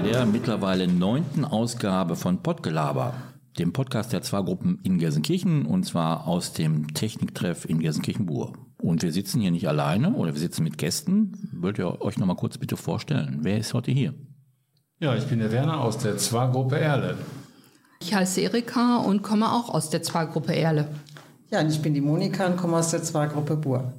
bei der mittlerweile neunten Ausgabe von Pottgelaber, dem Podcast der zwei Gruppen in Gelsenkirchen und zwar aus dem Techniktreff in Gelsenkirchen-Bur. Und wir sitzen hier nicht alleine oder wir sitzen mit Gästen. Wollt ihr euch nochmal kurz bitte vorstellen? Wer ist heute hier? Ja, ich bin der Werner aus der Zwar-Gruppe Erle. Ich heiße Erika und komme auch aus der Zwar-Gruppe Erle. Ja, und ich bin die Monika und komme aus der Zwar-Gruppe Bur.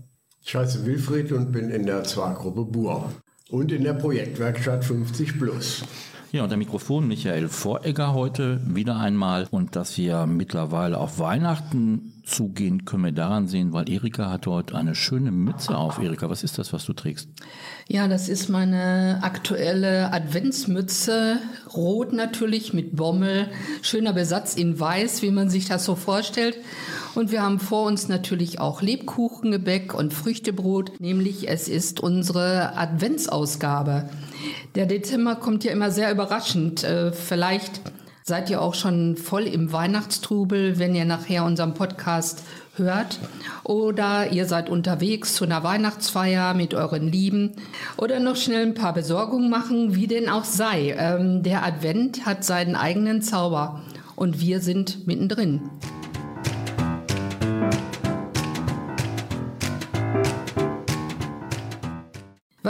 Ich heiße Wilfried und bin in der Zwar-Gruppe Bur und in der Projektwerkstatt 50 Plus. Ja, unter Mikrofon Michael Voregger heute wieder einmal. Und dass wir mittlerweile auf Weihnachten zugehen, können wir daran sehen, weil Erika hat heute eine schöne Mütze auf. Erika, was ist das, was du trägst? Ja, das ist meine aktuelle Adventsmütze. Rot natürlich mit Bommel. Schöner Besatz in weiß, wie man sich das so vorstellt. Und wir haben vor uns natürlich auch Lebkuchengebäck und Früchtebrot, nämlich es ist unsere Adventsausgabe. Der Dezember kommt ja immer sehr überraschend. Äh, vielleicht seid ihr auch schon voll im Weihnachtstrubel, wenn ihr nachher unseren Podcast hört. Oder ihr seid unterwegs zu einer Weihnachtsfeier mit euren Lieben. Oder noch schnell ein paar Besorgungen machen, wie denn auch sei. Ähm, der Advent hat seinen eigenen Zauber. Und wir sind mittendrin.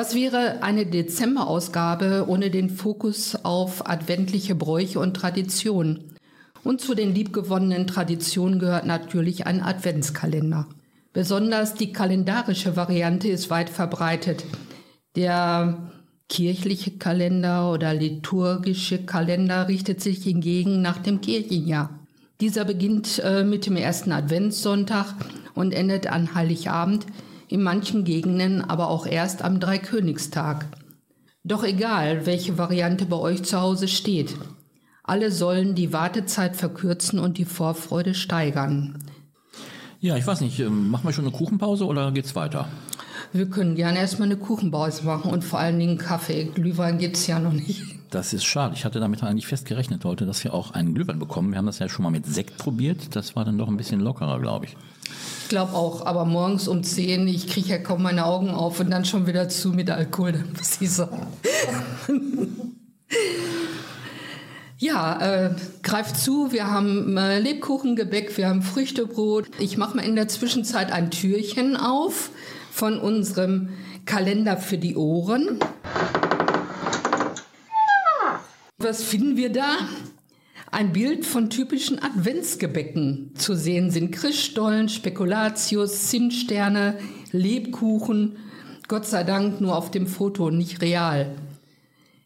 Was wäre eine Dezemberausgabe ohne den Fokus auf adventliche Bräuche und Traditionen? Und zu den liebgewonnenen Traditionen gehört natürlich ein Adventskalender. Besonders die kalendarische Variante ist weit verbreitet. Der kirchliche Kalender oder liturgische Kalender richtet sich hingegen nach dem Kirchenjahr. Dieser beginnt äh, mit dem ersten Adventssonntag und endet an Heiligabend, in manchen Gegenden aber auch erst am Dreikönigstag. Doch egal, welche Variante bei euch zu Hause steht, alle sollen die Wartezeit verkürzen und die Vorfreude steigern. Ja, ich weiß nicht, ähm, machen wir schon eine Kuchenpause oder geht's weiter? Wir können gerne erstmal eine Kuchenpause machen und vor allen Dingen Kaffee. Glühwein gibt es ja noch nicht. Das ist schade. Ich hatte damit eigentlich fest gerechnet heute, dass wir auch einen Glühwein bekommen. Wir haben das ja schon mal mit Sekt probiert. Das war dann doch ein bisschen lockerer, glaube ich glaube auch, aber morgens um 10, ich kriege ja kaum meine Augen auf und dann schon wieder zu mit Alkohol, muss ich sagen. Ja, äh, greift zu. Wir haben äh, Lebkuchengebäck, wir haben Früchtebrot. Ich mache mal in der Zwischenzeit ein Türchen auf von unserem Kalender für die Ohren. Was finden wir da? Ein Bild von typischen Adventsgebäcken. Zu sehen sind Christstollen, Spekulatius, Zimtsterne, Lebkuchen. Gott sei Dank nur auf dem Foto, nicht real.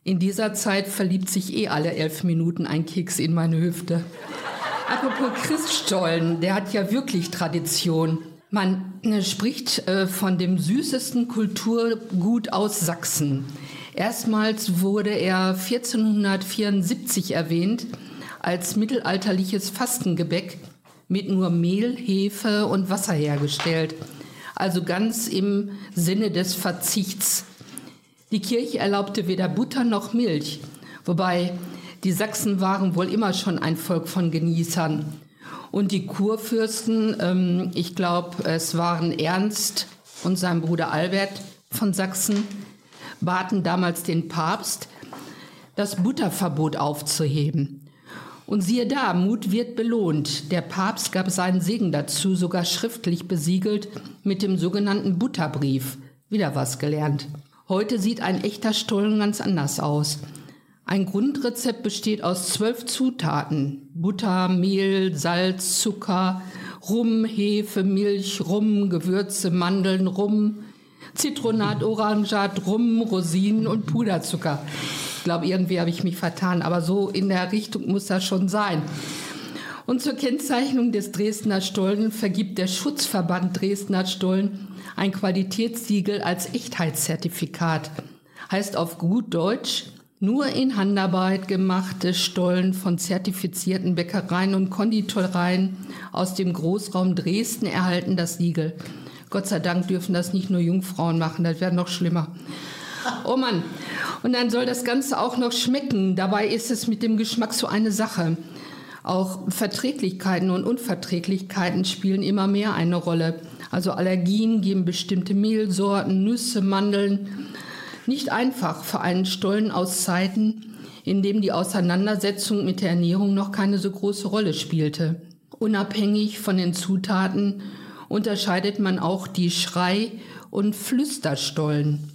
In dieser Zeit verliebt sich eh alle elf Minuten ein Keks in meine Hüfte. Apropos Christstollen, der hat ja wirklich Tradition. Man äh, spricht äh, von dem süßesten Kulturgut aus Sachsen. Erstmals wurde er 1474 erwähnt als mittelalterliches Fastengebäck mit nur Mehl, Hefe und Wasser hergestellt. Also ganz im Sinne des Verzichts. Die Kirche erlaubte weder Butter noch Milch, wobei die Sachsen waren wohl immer schon ein Volk von Genießern. Und die Kurfürsten, ähm, ich glaube, es waren Ernst und sein Bruder Albert von Sachsen, baten damals den Papst, das Butterverbot aufzuheben. Und siehe da, Mut wird belohnt. Der Papst gab seinen Segen dazu, sogar schriftlich besiegelt mit dem sogenannten Butterbrief. Wieder was gelernt. Heute sieht ein echter Stollen ganz anders aus. Ein Grundrezept besteht aus zwölf Zutaten. Butter, Mehl, Salz, Zucker, Rum, Hefe, Milch, Rum, Gewürze, Mandeln, Rum, Zitronat, Orangat, Rum, Rosinen und Puderzucker glaube, irgendwie habe ich mich vertan, aber so in der Richtung muss das schon sein. Und zur Kennzeichnung des Dresdner Stollen vergibt der Schutzverband Dresdner Stollen ein Qualitätssiegel als Echtheitszertifikat. Heißt auf gut Deutsch, nur in Handarbeit gemachte Stollen von zertifizierten Bäckereien und Konditoreien aus dem Großraum Dresden erhalten das Siegel. Gott sei Dank dürfen das nicht nur Jungfrauen machen, das wäre noch schlimmer. Oh Mann. Und dann soll das Ganze auch noch schmecken. Dabei ist es mit dem Geschmack so eine Sache. Auch Verträglichkeiten und Unverträglichkeiten spielen immer mehr eine Rolle. Also Allergien geben bestimmte Mehlsorten, Nüsse, Mandeln Nicht einfach für einen Stollen aus Zeiten, in dem die Auseinandersetzung mit der Ernährung noch keine so große Rolle spielte. Unabhängig von den Zutaten unterscheidet man auch die Schrei- und Flüsterstollen.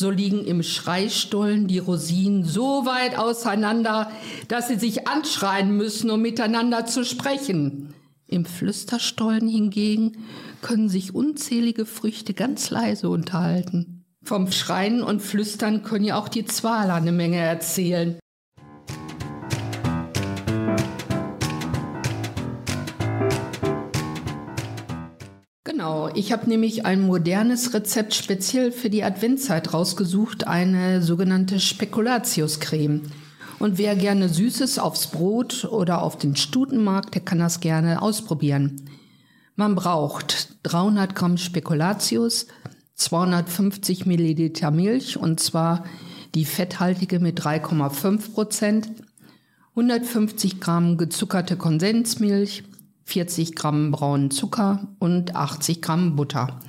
So liegen im Schreistollen die Rosinen so weit auseinander, dass sie sich anschreien müssen, um miteinander zu sprechen. Im Flüsterstollen hingegen können sich unzählige Früchte ganz leise unterhalten. Vom Schreien und Flüstern können ja auch die Zwaler eine Menge erzählen. Genau, ich habe nämlich ein modernes Rezept speziell für die Adventszeit rausgesucht, eine sogenannte Spekulatiuscreme. Und wer gerne Süßes aufs Brot oder auf den Stuten mag, der kann das gerne ausprobieren. Man braucht 300 Gramm Spekulatius, 250 Milliliter Milch und zwar die fetthaltige mit 3,5 Prozent, 150 Gramm gezuckerte Kondensmilch, 40 Gramm braunen Zucker und 80 Gramm Butter.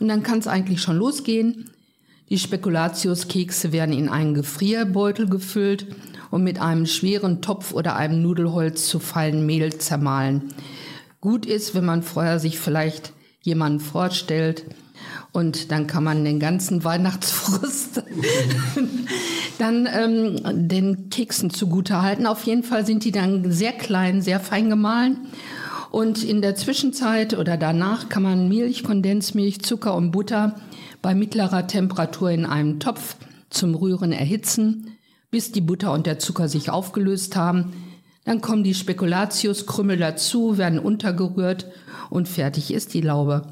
Und dann kann es eigentlich schon losgehen. Die Spekulatiuskekse werden in einen Gefrierbeutel gefüllt und mit einem schweren Topf oder einem Nudelholz zu feinen Mehl zermahlen. Gut ist, wenn man vorher sich vielleicht jemanden vorstellt und dann kann man den ganzen Weihnachtsfrust dann ähm, den Keksen zugute halten. Auf jeden Fall sind die dann sehr klein, sehr fein gemahlen und in der Zwischenzeit oder danach kann man Milch, Kondensmilch, Zucker und Butter bei mittlerer Temperatur in einem Topf zum Rühren erhitzen, bis die Butter und der Zucker sich aufgelöst haben. Dann kommen die Spekulatiuskrümel dazu, werden untergerührt und fertig ist die Laube.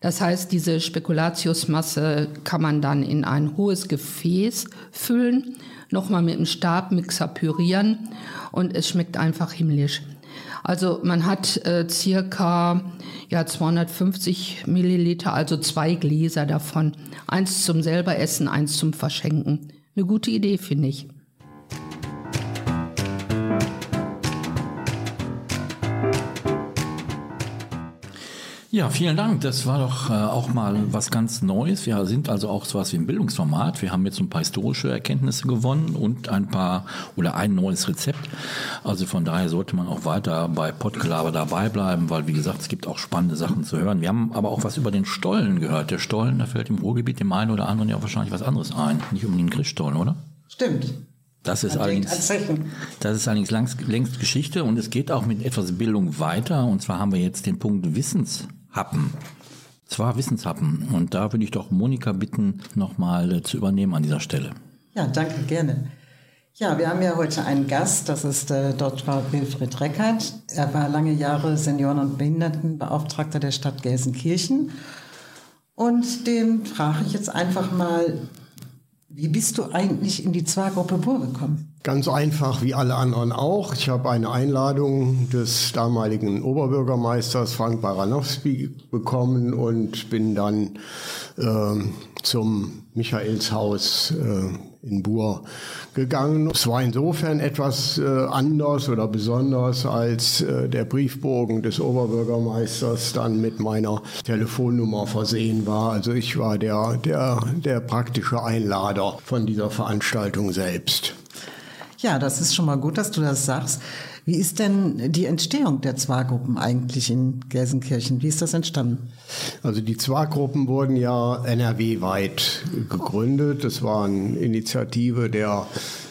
Das heißt, diese Spekulatiusmasse kann man dann in ein hohes Gefäß füllen, nochmal mit einem Stabmixer pürieren und es schmeckt einfach himmlisch. Also man hat äh, circa ja, 250 Milliliter, also zwei Gläser davon. Eins zum selber essen, eins zum Verschenken. Eine gute Idee, finde ich. Ja, vielen Dank. Das war doch äh, auch mal was ganz Neues. Wir sind also auch so was wie ein Bildungsformat. Wir haben jetzt ein paar historische Erkenntnisse gewonnen und ein paar oder ein neues Rezept. Also von daher sollte man auch weiter bei Podgelaber dabei bleiben, weil wie gesagt, es gibt auch spannende Sachen zu hören. Wir haben aber auch was über den Stollen gehört. Der Stollen, da fällt im Ruhrgebiet dem einen oder anderen ja wahrscheinlich was anderes ein. Nicht unbedingt ein Christstollen, oder? Stimmt. Das ist, allerdings, das ist allerdings längst, längst Geschichte und es geht auch mit etwas Bildung weiter. Und zwar haben wir jetzt den Punkt Wissenshappen. Zwar Wissenshappen. Und da würde ich doch Monika bitten, nochmal äh, zu übernehmen an dieser Stelle. Ja, danke, gerne. Ja, wir haben ja heute einen Gast, das ist äh, Dr. Wilfried Reckert. Er war lange Jahre Senioren- und Behindertenbeauftragter der Stadt Gelsenkirchen. Und den frage ich jetzt einfach mal, wie bist du eigentlich in die Zwargruppe Bur gekommen? Ganz einfach wie alle anderen auch. Ich habe eine Einladung des damaligen Oberbürgermeisters Frank Baranowski bekommen und bin dann ähm, zum Michaelshaus äh, in Bur gegangen. Es war insofern etwas äh, anders oder besonders, als äh, der Briefbogen des Oberbürgermeisters dann mit meiner Telefonnummer versehen war. Also ich war der, der, der praktische Einlader von dieser Veranstaltung selbst. Ja, das ist schon mal gut, dass du das sagst. Wie ist denn die Entstehung der Zwargruppen eigentlich in Gelsenkirchen? Wie ist das entstanden? Also die Zwargruppen wurden ja NRW-weit gegründet. Das war eine Initiative der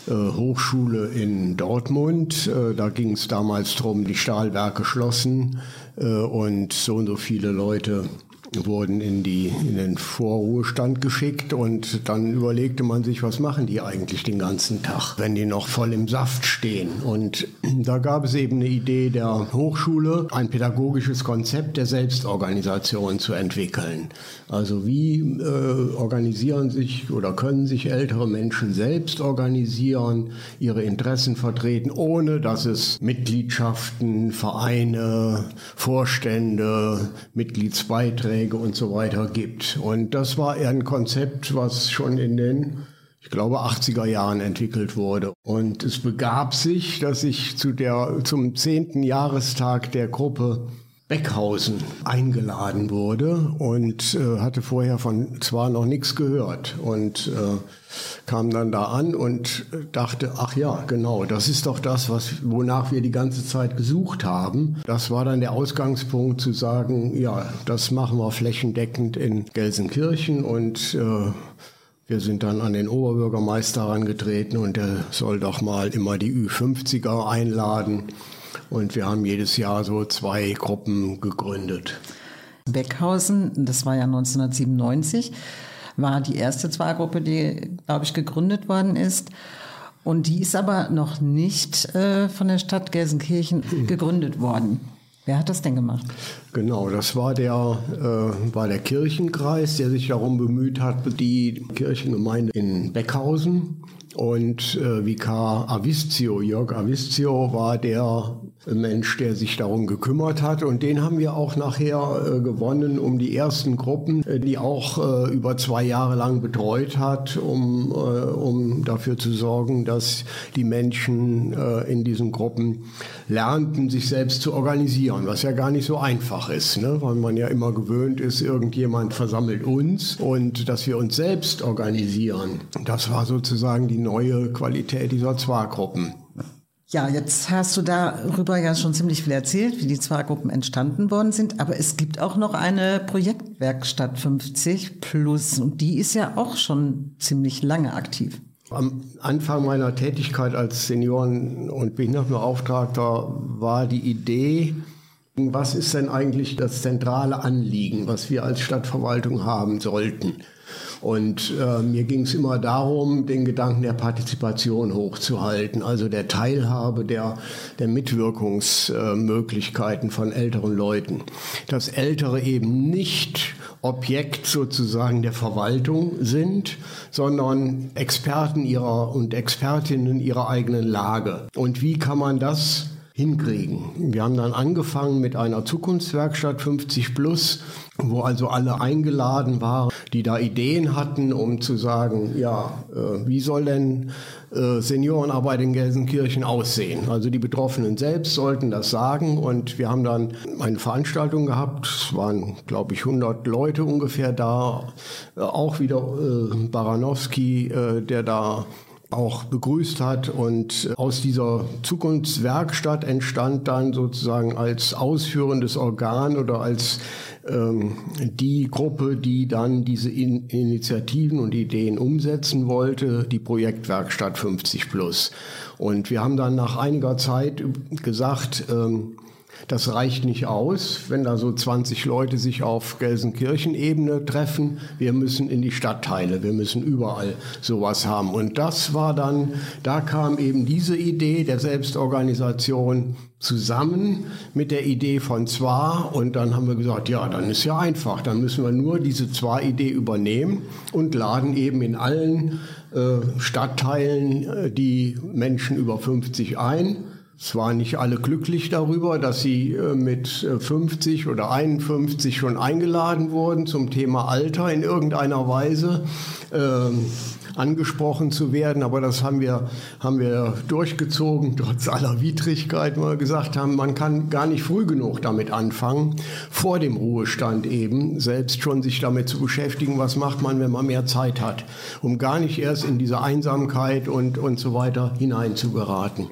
äh, Hochschule in Dortmund. Äh, da ging es damals darum, die Stahlwerke schlossen äh, und so und so viele Leute wurden in, die, in den Vorruhestand geschickt und dann überlegte man sich, was machen die eigentlich den ganzen Tag, wenn die noch voll im Saft stehen. Und da gab es eben eine Idee der Hochschule, ein pädagogisches Konzept der Selbstorganisation zu entwickeln. Also wie äh, organisieren sich oder können sich ältere Menschen selbst organisieren, ihre Interessen vertreten, ohne dass es Mitgliedschaften, Vereine, Vorstände, Mitgliedsbeiträge und so weiter gibt. Und das war ein Konzept, was schon in den ich glaube, 80er Jahren entwickelt wurde. Und es begab sich, dass ich zu der, zum zehnten Jahrestag der Gruppe Beckhausen eingeladen wurde und äh, hatte vorher von zwar noch nichts gehört und äh, kam dann da an und dachte, ach ja, genau, das ist doch das, was, wonach wir die ganze Zeit gesucht haben. Das war dann der Ausgangspunkt zu sagen, ja, das machen wir flächendeckend in Gelsenkirchen und äh, wir sind dann an den Oberbürgermeister herangetreten und der soll doch mal immer die Ü50er einladen. Und wir haben jedes Jahr so zwei Gruppen gegründet. Beckhausen, das war ja 1997, war die erste Zweiergruppe, die, glaube ich, gegründet worden ist. Und die ist aber noch nicht äh, von der Stadt Gelsenkirchen mhm. gegründet worden. Wer hat das denn gemacht? Genau, das war der, äh, war der Kirchenkreis, der sich darum bemüht hat, die Kirchengemeinde in Beckhausen und äh, Vikar Avizio, Jörg Avizio war der Mensch, der sich darum gekümmert hat. Und den haben wir auch nachher äh, gewonnen um die ersten Gruppen, äh, die auch äh, über zwei Jahre lang betreut hat, um, äh, um dafür zu sorgen, dass die Menschen äh, in diesen Gruppen lernten, sich selbst zu organisieren, was ja gar nicht so einfach ist, ne? weil man ja immer gewöhnt ist, irgendjemand versammelt uns und dass wir uns selbst organisieren. Das war sozusagen die neue Qualität dieser Zwargruppen. Ja, jetzt hast du darüber ja schon ziemlich viel erzählt, wie die Zwargruppen entstanden worden sind. Aber es gibt auch noch eine Projektwerkstatt 50 Plus und die ist ja auch schon ziemlich lange aktiv. Am Anfang meiner Tätigkeit als Senioren- und Behindertenbeauftragter war die Idee, was ist denn eigentlich das zentrale Anliegen, was wir als Stadtverwaltung haben sollten? Und äh, mir ging es immer darum, den Gedanken der Partizipation hochzuhalten, also der Teilhabe, der, der Mitwirkungsmöglichkeiten von älteren Leuten. Dass Ältere eben nicht Objekt sozusagen der Verwaltung sind, sondern Experten ihrer und Expertinnen ihrer eigenen Lage. Und wie kann man das hinkriegen. Wir haben dann angefangen mit einer Zukunftswerkstatt 50 Plus, wo also alle eingeladen waren, die da Ideen hatten, um zu sagen, ja, äh, wie soll denn äh, Seniorenarbeit in Gelsenkirchen aussehen? Also die Betroffenen selbst sollten das sagen und wir haben dann eine Veranstaltung gehabt. Es waren, glaube ich, 100 Leute ungefähr da. Äh, auch wieder äh, Baranowski, äh, der da auch begrüßt hat. Und aus dieser Zukunftswerkstatt entstand dann sozusagen als ausführendes Organ oder als ähm, die Gruppe, die dann diese In Initiativen und Ideen umsetzen wollte, die Projektwerkstatt 50 Plus. Und wir haben dann nach einiger Zeit gesagt, ähm, das reicht nicht aus, wenn da so 20 Leute sich auf Gelsenkirchen-Ebene treffen. Wir müssen in die Stadtteile, wir müssen überall sowas haben. Und das war dann, da kam eben diese Idee der Selbstorganisation zusammen mit der Idee von Zwar und dann haben wir gesagt, ja, dann ist ja einfach, dann müssen wir nur diese Zwar-Idee übernehmen und laden eben in allen äh, Stadtteilen äh, die Menschen über 50 ein es waren nicht alle glücklich darüber, dass sie äh, mit 50 äh, oder 51 schon eingeladen wurden, zum Thema Alter in irgendeiner Weise äh, angesprochen zu werden. Aber das haben wir, haben wir durchgezogen, trotz aller Widrigkeit, weil wir gesagt haben, man kann gar nicht früh genug damit anfangen, vor dem Ruhestand eben, selbst schon sich damit zu beschäftigen, was macht man, wenn man mehr Zeit hat, um gar nicht erst in diese Einsamkeit und, und so weiter hineinzugeraten.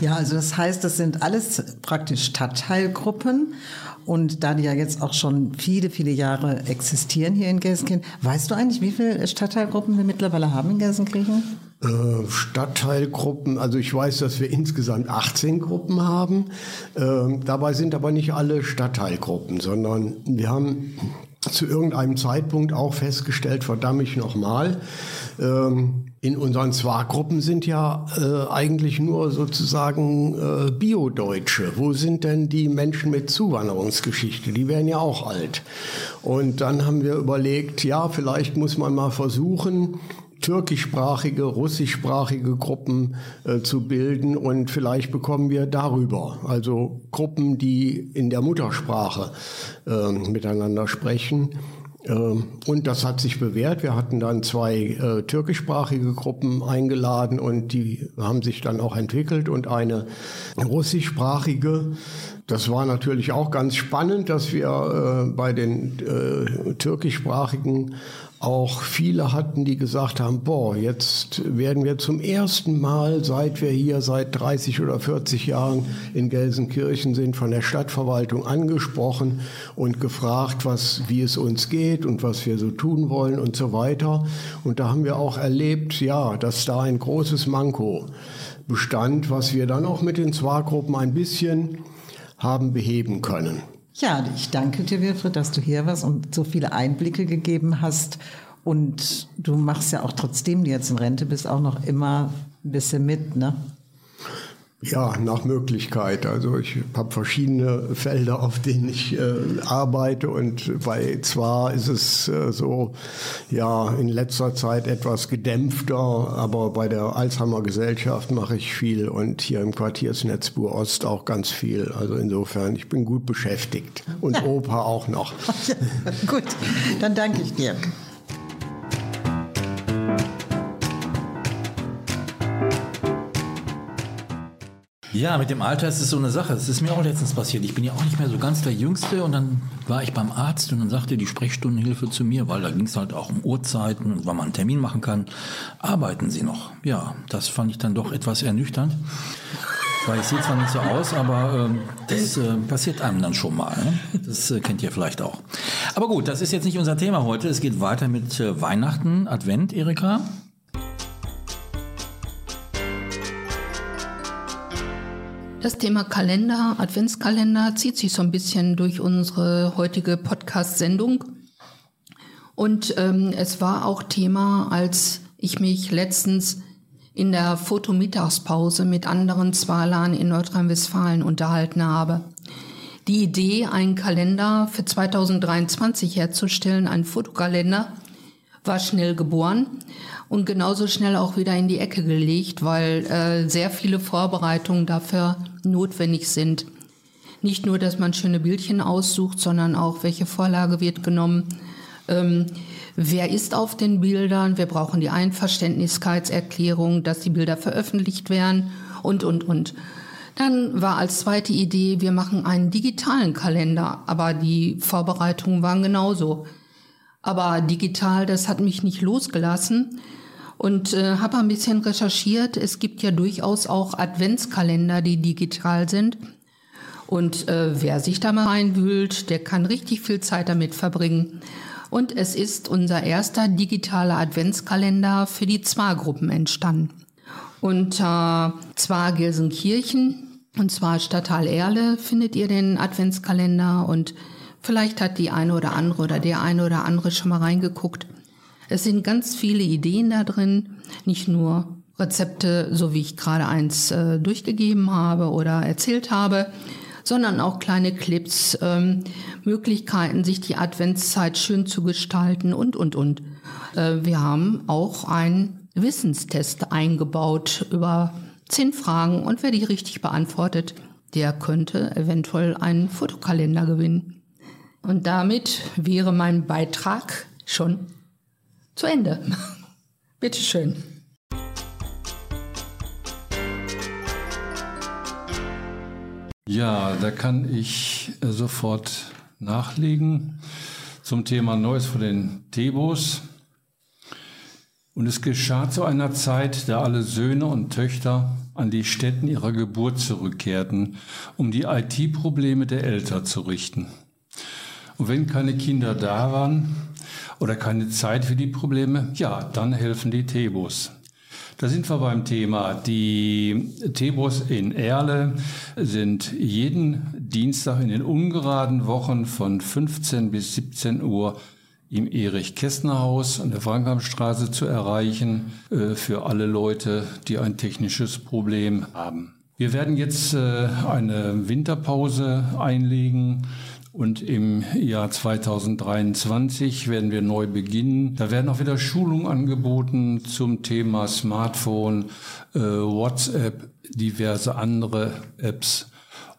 Ja, also das heißt, das sind alles praktisch Stadtteilgruppen. Und da die ja jetzt auch schon viele, viele Jahre existieren hier in Gelsenkirchen, weißt du eigentlich, wie viele Stadtteilgruppen wir mittlerweile haben in Gelsenkirchen? Äh, Stadtteilgruppen, also ich weiß, dass wir insgesamt 18 Gruppen haben. Äh, dabei sind aber nicht alle Stadtteilgruppen, sondern wir haben zu irgendeinem Zeitpunkt auch festgestellt, verdammt ich nochmal, ähm, in unseren Zwar-Gruppen sind ja äh, eigentlich nur sozusagen äh, Bio-Deutsche. Wo sind denn die Menschen mit Zuwanderungsgeschichte? Die werden ja auch alt. Und dann haben wir überlegt, ja, vielleicht muss man mal versuchen, türkischsprachige, russischsprachige Gruppen äh, zu bilden und vielleicht bekommen wir darüber, also Gruppen, die in der Muttersprache äh, miteinander sprechen, und das hat sich bewährt. Wir hatten dann zwei äh, türkischsprachige Gruppen eingeladen und die haben sich dann auch entwickelt und eine russischsprachige. Das war natürlich auch ganz spannend, dass wir äh, bei den äh, türkischsprachigen auch viele hatten, die gesagt haben, boah, jetzt werden wir zum ersten Mal, seit wir hier seit 30 oder 40 Jahren in Gelsenkirchen sind, von der Stadtverwaltung angesprochen und gefragt, was, wie es uns geht und was wir so tun wollen und so weiter. Und da haben wir auch erlebt, ja, dass da ein großes Manko bestand, was wir dann auch mit den Zwar-Gruppen ein bisschen haben beheben können. Ja, ich danke dir, Wilfried, dass du hier warst und so viele Einblicke gegeben hast. Und du machst ja auch trotzdem, du jetzt in Rente bist, auch noch immer ein bisschen mit, ne? Ja, nach Möglichkeit. Also ich habe verschiedene Felder, auf denen ich äh, arbeite und bei zwar ist es äh, so, ja, in letzter Zeit etwas gedämpfter, aber bei der Alzheimer Gesellschaft mache ich viel und hier im Quartiersnetz Bur Ost auch ganz viel. Also insofern, ich bin gut beschäftigt und. Opa auch noch. Gut, dann danke ich dir. Ja, mit dem Alter ist es so eine Sache. Es ist mir auch letztens passiert. Ich bin ja auch nicht mehr so ganz der Jüngste und dann war ich beim Arzt und dann sagte die Sprechstundenhilfe zu mir, weil da ging es halt auch um Uhrzeiten und wann man einen Termin machen kann. Arbeiten Sie noch? Ja, das fand ich dann doch etwas ernüchternd. Weil ich sehe zwar nicht so aus, aber ähm, das äh, passiert einem dann schon mal. Ne? Das äh, kennt ihr vielleicht auch. Aber gut, das ist jetzt nicht unser Thema heute. Es geht weiter mit äh, Weihnachten, Advent, Erika. Das Thema Kalender, Adventskalender zieht sich so ein bisschen durch unsere heutige Podcast-Sendung. Und ähm, es war auch Thema, als ich mich letztens in der Fotomittagspause mit anderen Zwalern in Nordrhein-Westfalen unterhalten habe. Die Idee, einen Kalender für 2023 herzustellen, einen Fotokalender, war schnell geboren und genauso schnell auch wieder in die Ecke gelegt, weil äh, sehr viele Vorbereitungen dafür notwendig sind. Nicht nur, dass man schöne Bildchen aussucht, sondern auch, welche Vorlage wird genommen. Ähm, wer ist auf den Bildern? Wir brauchen die Einverständlichkeitserklärung, dass die Bilder veröffentlicht werden und, und, und. Dann war als zweite Idee, wir machen einen digitalen Kalender, aber die Vorbereitungen waren genauso. Aber digital, das hat mich nicht losgelassen und äh, habe ein bisschen recherchiert. Es gibt ja durchaus auch Adventskalender, die digital sind. Und äh, wer sich da mal reinwühlt, der kann richtig viel Zeit damit verbringen. Und es ist unser erster digitaler Adventskalender für die Zwar-Gruppen entstanden. Und äh, zwar Gelsenkirchen, und zwar Stadtteil Erle, findet ihr den Adventskalender und Vielleicht hat die eine oder andere oder der eine oder andere schon mal reingeguckt. Es sind ganz viele Ideen da drin, nicht nur Rezepte, so wie ich gerade eins äh, durchgegeben habe oder erzählt habe, sondern auch kleine Clips, ähm, Möglichkeiten, sich die Adventszeit schön zu gestalten und, und, und. Äh, wir haben auch einen Wissenstest eingebaut über zehn Fragen und wer die richtig beantwortet, der könnte eventuell einen Fotokalender gewinnen. Und damit wäre mein Beitrag schon zu Ende. Bitte schön. Ja, da kann ich äh, sofort nachlegen zum Thema Neues von den Tebos. Und es geschah zu einer Zeit, da alle Söhne und Töchter an die Stätten ihrer Geburt zurückkehrten, um die IT-Probleme der Eltern zu richten. Und wenn keine Kinder da waren oder keine Zeit für die Probleme, ja, dann helfen die Tebos. Da sind wir beim Thema. Die Tebos in Erle sind jeden Dienstag in den ungeraden Wochen von 15 bis 17 Uhr im Erich-Kästner-Haus an der Frankheimstraße zu erreichen äh, für alle Leute, die ein technisches Problem haben. Wir werden jetzt äh, eine Winterpause einlegen. Und im Jahr 2023 werden wir neu beginnen. Da werden auch wieder Schulungen angeboten zum Thema Smartphone, äh, WhatsApp, diverse andere Apps.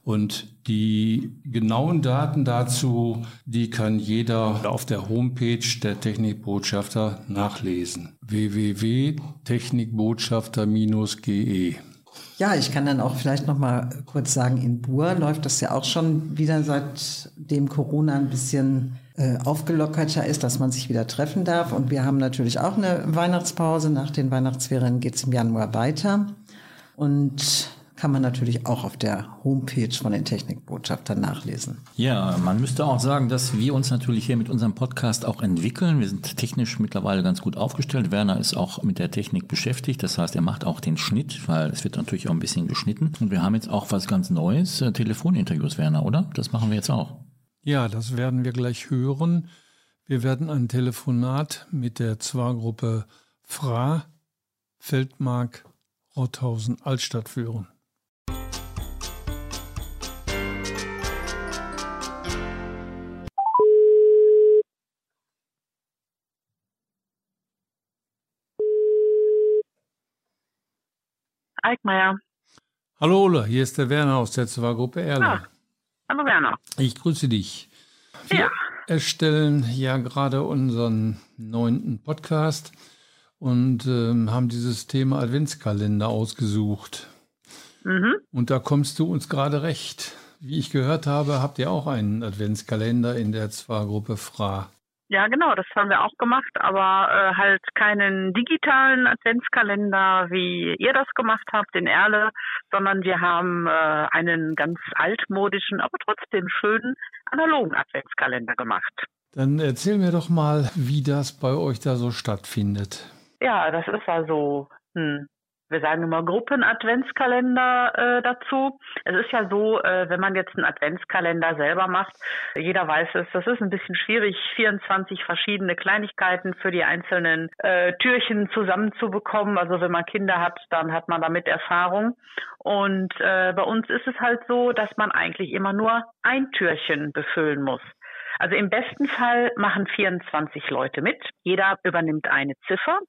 Und Die genauen Daten dazu, die kann jeder auf der Homepage der Technikbotschafter nachlesen. www.technikbotschafter-ge ja, ich kann dann auch vielleicht noch mal kurz sagen, in Bur läuft das ja auch schon wieder seitdem Corona ein bisschen äh, aufgelockerter ist, dass man sich wieder treffen darf. Und wir haben natürlich auch eine Weihnachtspause. Nach den Weihnachtsferien geht es im Januar weiter. Und kann man natürlich auch auf der Homepage von den Technikbotschaftern nachlesen. Ja, man müsste auch sagen, dass wir uns natürlich hier mit unserem Podcast auch entwickeln. Wir sind technisch mittlerweile ganz gut aufgestellt. Werner ist auch mit der Technik beschäftigt. Das heißt, er macht auch den Schnitt, weil es wird natürlich auch ein bisschen geschnitten. Und wir haben jetzt auch was ganz Neues, äh, Telefoninterviews, Werner, oder? Das machen wir jetzt auch. Ja, das werden wir gleich hören. Wir werden ein Telefonat mit der Zwargruppe Fra Feldmark Rothausen Altstadt führen. Eickmeier. Hallo Ole, hier ist der Werner aus der Zwargruppe Erle. Ah, hallo Werner. Ich grüße dich. Wir ja. erstellen ja gerade unseren neunten Podcast und ähm, haben dieses Thema Adventskalender ausgesucht. Mhm. Und da kommst du uns gerade recht. Wie ich gehört habe, habt ihr auch einen Adventskalender in der Zwargruppe Fra. Ja, genau, das haben wir auch gemacht, aber äh, halt keinen digitalen Adventskalender, wie ihr das gemacht habt in Erle, sondern wir haben äh, einen ganz altmodischen, aber trotzdem schönen analogen Adventskalender gemacht. Dann erzähl mir doch mal, wie das bei euch da so stattfindet. Ja, das ist also hm, wir sagen immer Gruppen-Adventskalender äh, dazu. Es ist ja so, äh, wenn man jetzt einen Adventskalender selber macht, jeder weiß es, das ist ein bisschen schwierig, 24 verschiedene Kleinigkeiten für die einzelnen äh, Türchen zusammenzubekommen. Also wenn man Kinder hat, dann hat man damit Erfahrung. Und äh, bei uns ist es halt so, dass man eigentlich immer nur ein Türchen befüllen muss. Also im besten Fall machen 24 Leute mit. Jeder übernimmt eine Ziffer.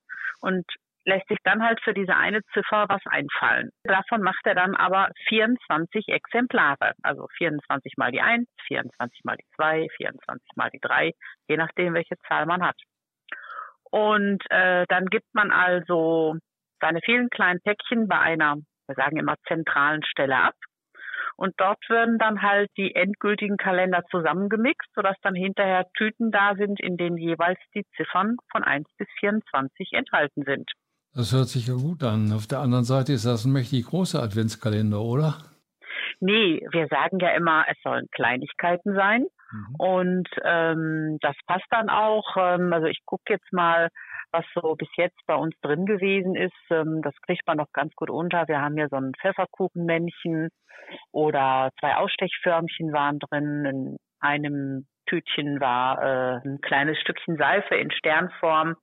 Und lässt sich dann halt für diese eine Ziffer was einfallen. Davon macht er dann aber 24 Exemplare, also 24 mal die 1, 24 mal die 2, 24 mal die 3, je nachdem, welche Zahl man hat. Und äh, dann gibt man also seine vielen kleinen Päckchen bei einer, wir sagen immer, zentralen Stelle ab. Und dort werden dann halt die endgültigen Kalender zusammengemixt, sodass dann hinterher Tüten da sind, in denen jeweils die Ziffern von 1 bis 24 enthalten sind. Das hört sich ja gut an. Auf der anderen Seite ist das ein mächtig großer Adventskalender, oder? Nee, wir sagen ja immer, es sollen Kleinigkeiten sein. Mhm. Und ähm, das passt dann auch. Ähm, also ich gucke jetzt mal, was so bis jetzt bei uns drin gewesen ist. Ähm, das kriegt man noch ganz gut unter. Wir haben hier so ein Pfefferkuchenmännchen oder zwei Ausstechförmchen waren drin. In einem Tütchen war äh, ein kleines Stückchen Seife in Sternform.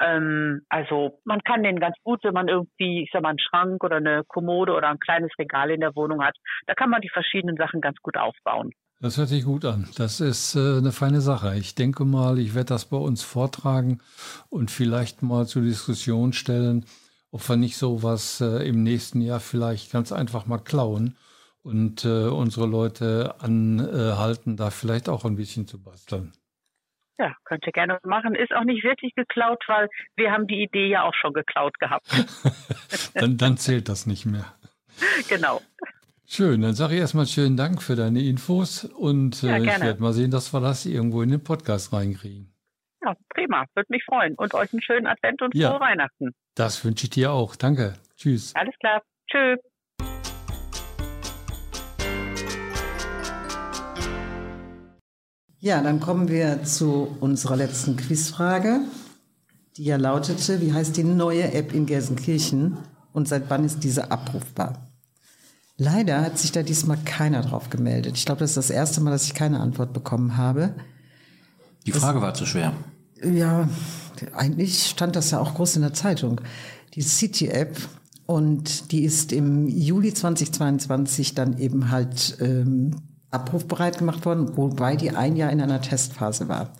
Ähm, also man kann den ganz gut, wenn man irgendwie, ich sag mal, einen Schrank oder eine Kommode oder ein kleines Regal in der Wohnung hat, da kann man die verschiedenen Sachen ganz gut aufbauen. Das hört sich gut an. Das ist äh, eine feine Sache. Ich denke mal, ich werde das bei uns vortragen und vielleicht mal zur Diskussion stellen, ob wir nicht sowas äh, im nächsten Jahr vielleicht ganz einfach mal klauen und äh, unsere Leute anhalten, da vielleicht auch ein bisschen zu basteln. Ja, könnt ihr gerne machen. Ist auch nicht wirklich geklaut, weil wir haben die Idee ja auch schon geklaut gehabt. dann, dann zählt das nicht mehr. Genau. Schön, dann sage ich erstmal schönen Dank für deine Infos und ja, äh, ich werde mal sehen, dass wir das irgendwo in den Podcast reinkriegen. Ja, prima, würde mich freuen. Und euch einen schönen Advent und ja, frohe Weihnachten. Das wünsche ich dir auch. Danke. Tschüss. Alles klar. Tschüss. Ja, dann kommen wir zu unserer letzten Quizfrage, die ja lautete, wie heißt die neue App in Gelsenkirchen und seit wann ist diese abrufbar? Leider hat sich da diesmal keiner drauf gemeldet. Ich glaube, das ist das erste Mal, dass ich keine Antwort bekommen habe. Die Frage das, war zu schwer. Ja, eigentlich stand das ja auch groß in der Zeitung. Die City-App und die ist im Juli 2022 dann eben halt ähm, abrufbereit gemacht worden, wobei die ein Jahr in einer Testphase war.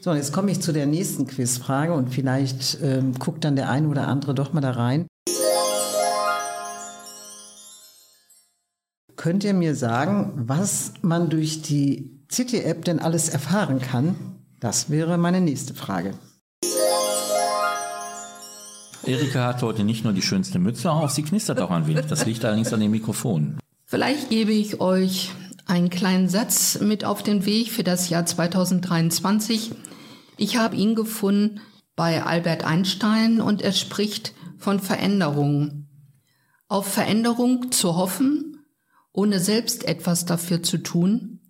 So, und jetzt komme ich zu der nächsten Quizfrage und vielleicht ähm, guckt dann der eine oder andere doch mal da rein. Könnt ihr mir sagen, was man durch die City-App denn alles erfahren kann? Das wäre meine nächste Frage. Erika hat heute nicht nur die schönste Mütze auf, sie knistert auch ein wenig. Das liegt allerdings an dem Mikrofon. Vielleicht gebe ich euch einen kleinen Satz mit auf den Weg für das Jahr 2023. Ich habe ihn gefunden bei Albert Einstein und er spricht von Veränderungen. Auf Veränderung zu hoffen, ohne selbst etwas dafür zu tun,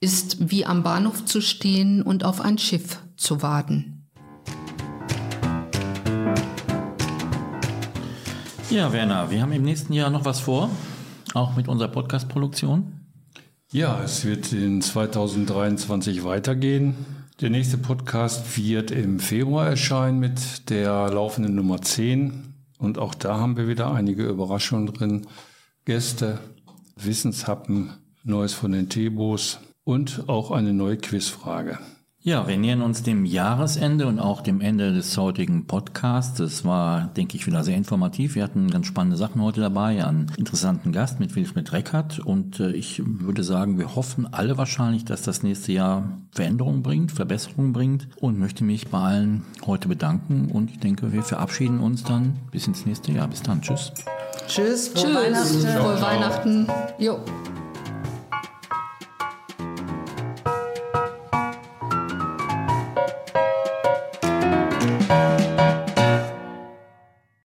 ist wie am Bahnhof zu stehen und auf ein Schiff zu warten. Ja, Werner, wir haben im nächsten Jahr noch was vor, auch mit unserer Podcast-Produktion. Ja, es wird in 2023 weitergehen. Der nächste Podcast wird im Februar erscheinen mit der laufenden Nummer 10. Und auch da haben wir wieder einige Überraschungen drin. Gäste, Wissenshappen, Neues von den Tebos und auch eine neue Quizfrage. Ja, wir nähern uns dem Jahresende und auch dem Ende des heutigen Podcasts. Es war, denke ich, wieder sehr informativ. Wir hatten ganz spannende Sachen heute dabei, einen interessanten Gast mit Wilfried Reckert. Und äh, ich würde sagen, wir hoffen alle wahrscheinlich, dass das nächste Jahr Veränderungen bringt, Verbesserungen bringt und möchte mich bei allen heute bedanken. Und ich denke, wir verabschieden uns dann bis ins nächste Jahr. Bis dann. Tschüss. Tschüss, frohe Tschüss, Weihnachten. frohe Weihnachten. Jo.